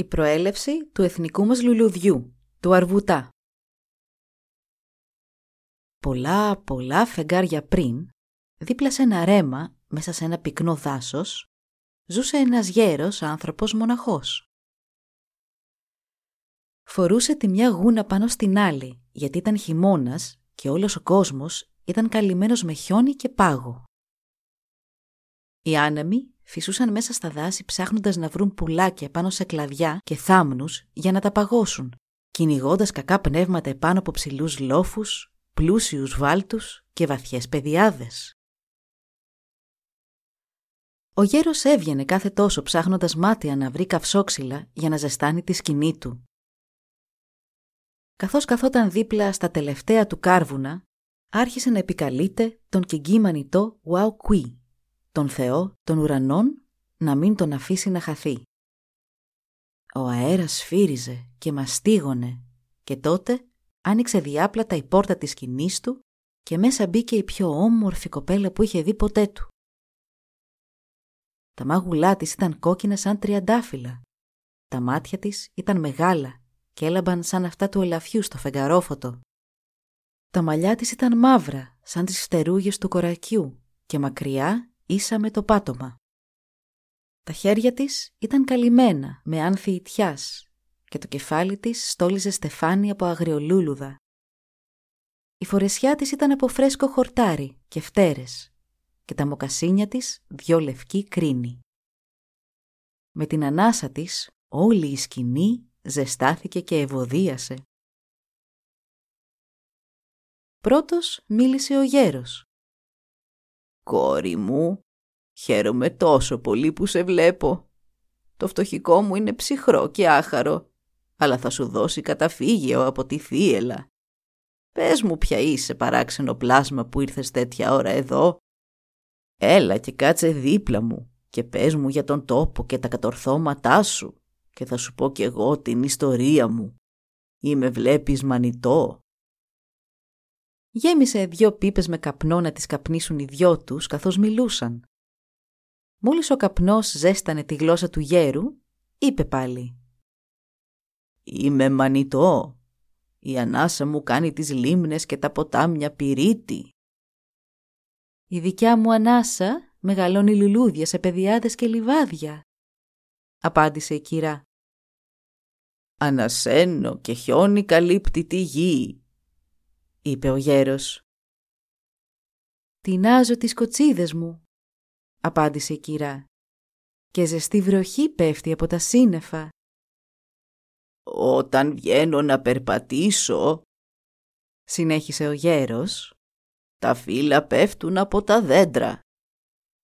Η προέλευση του εθνικού μας λουλουδιού, του αρβουτά. Πολλά πολλά φεγγάρια πριν, δίπλα σε ένα ρέμα, μέσα σε ένα πυκνό δάσος, ζούσε ένας γέρος άνθρωπος μοναχός. Φορούσε τη μια γούνα πάνω στην άλλη, γιατί ήταν χειμώνας και όλος ο κόσμος ήταν καλυμμένος με χιόνι και πάγο. Οι άνεμοι φυσούσαν μέσα στα δάση ψάχνοντας να βρουν πουλάκια πάνω σε κλαδιά και θάμνους για να τα παγώσουν, κυνηγώντας κακά πνεύματα επάνω από ψηλούς λόφους, πλούσιους βάλτους και βαθιές πεδιάδες. Ο γέρος έβγαινε κάθε τόσο ψάχνοντας μάτια να βρει καυσόξυλα για να ζεστάνει τη σκηνή του. Καθώς καθόταν δίπλα στα τελευταία του κάρβουνα, άρχισε να επικαλείται τον κιγκί μανιτό Ουάου Κουί, τον Θεό των ουρανών να μην τον αφήσει να χαθεί. Ο αέρας σφύριζε και μαστίγωνε και τότε άνοιξε διάπλατα η πόρτα της σκηνής του και μέσα μπήκε η πιο όμορφη κοπέλα που είχε δει ποτέ του. Τα μάγουλά της ήταν κόκκινα σαν τριαντάφυλλα. Τα μάτια της ήταν μεγάλα και έλαμπαν σαν αυτά του ελαφιού στο φεγγαρόφωτο. Τα μαλλιά της ήταν μαύρα σαν τις φτερούγες του κορακιού και μακριά ίσα με το πάτωμα. Τα χέρια της ήταν καλυμμένα με άνθη ιτιάς και το κεφάλι της στόλιζε στεφάνι από αγριολούλουδα. Η φορεσιά της ήταν από φρέσκο χορτάρι και φτέρες και τα μοκασίνια της δυο λευκή κρίνη. Με την ανάσα της όλη η σκηνή ζεστάθηκε και ευωδίασε. Πρώτος μίλησε ο γέρος. «Κόρη μου, χαίρομαι τόσο πολύ που σε βλέπω. Το φτωχικό μου είναι ψυχρό και άχαρο, αλλά θα σου δώσει καταφύγιο από τη θύελα. Πες μου ποια είσαι παράξενο πλάσμα που ήρθες τέτοια ώρα εδώ. Έλα και κάτσε δίπλα μου και πες μου για τον τόπο και τα κατορθώματά σου και θα σου πω κι εγώ την ιστορία μου. Ή με βλέπεις μανιτό γέμισε δυο πίπες με καπνό να τις καπνίσουν οι δυο τους καθώς μιλούσαν. Μόλις ο καπνός ζέστανε τη γλώσσα του γέρου, είπε πάλι «Είμαι μανιτό. Η ανάσα μου κάνει τις λίμνες και τα ποτάμια πυρίτη». «Η δικιά μου ανάσα μεγαλώνει λουλούδια σε πεδιάδες και λιβάδια», απάντησε η κυρά. «Ανασένω και χιόνι καλύπτει τη γη είπε ο γέρος. «Τινάζω τις κοτσίδες μου», απάντησε η κυρά. «Και ζεστή βροχή πέφτει από τα σύννεφα». «Όταν βγαίνω να περπατήσω», συνέχισε ο γέρος, «τα φύλλα πέφτουν από τα δέντρα.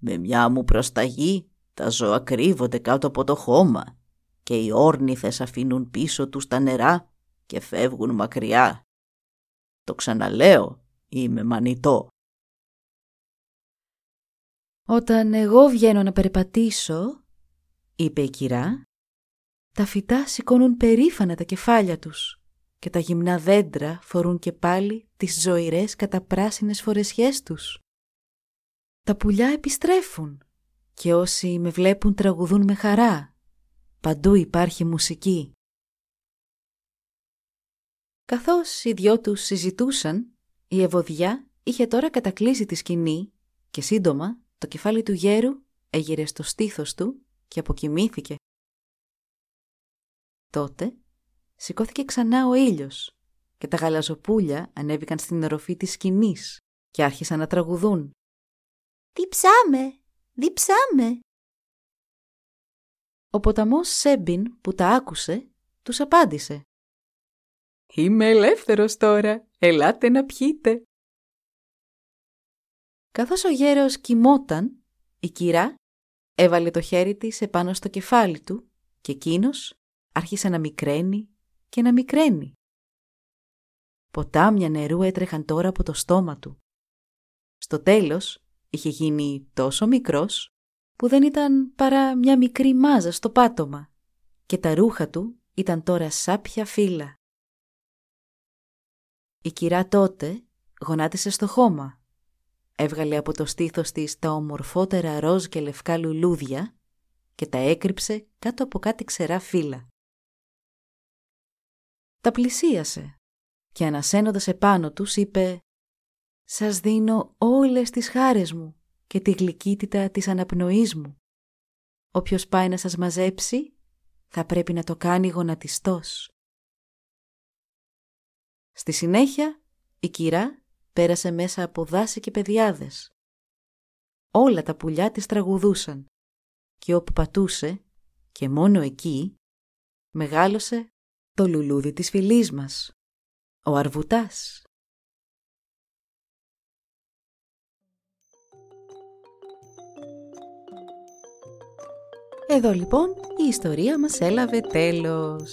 Με μια μου προσταγή τα ζώα κρύβονται κάτω από το χώμα και οι όρνηθες αφήνουν πίσω τους τα νερά και φεύγουν μακριά. Το ξαναλέω, είμαι μανιτό. «Όταν εγώ βγαίνω να περπατήσω», είπε η κυρά, «τα φυτά σηκώνουν περήφανα τα κεφάλια τους και τα γυμνά δέντρα φορούν και πάλι τις ζωηρές καταπράσινες φορεσιές τους. Τα πουλιά επιστρέφουν και όσοι με βλέπουν τραγουδούν με χαρά. Παντού υπάρχει μουσική. Καθώς οι δυο τους συζητούσαν, η ευωδιά είχε τώρα κατακλείσει τη σκηνή και σύντομα το κεφάλι του γέρου έγειρε στο στήθος του και αποκοιμήθηκε. Τότε σηκώθηκε ξανά ο ήλιος και τα γαλαζοπούλια ανέβηκαν στην οροφή της σκηνής και άρχισαν να τραγουδούν. «Διψάμε! Διψάμε!» Ο ποταμός Σέμπιν που τα άκουσε τους απάντησε. Είμαι ελεύθερος τώρα. Ελάτε να πιείτε. Καθώς ο γέρος κοιμόταν, η κυρά έβαλε το χέρι της επάνω στο κεφάλι του και εκείνος άρχισε να μικραίνει και να μικραίνει. Ποτάμια νερού έτρεχαν τώρα από το στόμα του. Στο τέλος είχε γίνει τόσο μικρός που δεν ήταν παρά μια μικρή μάζα στο πάτωμα και τα ρούχα του ήταν τώρα σάπια φύλλα. Η κυρά τότε γονάτισε στο χώμα. Έβγαλε από το στήθος της τα ομορφότερα ροζ και λευκά λουλούδια και τα έκρυψε κάτω από κάτι ξερά φύλλα. Τα πλησίασε και ανασένοντας επάνω τους είπε «Σας δίνω όλες τις χάρες μου και τη γλυκύτητα της αναπνοής μου. Όποιος πάει να σας μαζέψει θα πρέπει να το κάνει γονατιστός». Στη συνέχεια η κυρά πέρασε μέσα από δάση και πεδιάδες. Όλα τα πουλιά της τραγουδούσαν και όπου πατούσε και μόνο εκεί μεγάλωσε το λουλούδι της φυλής μας, ο Αρβουτάς. Εδώ λοιπόν η ιστορία μας έλαβε τέλος.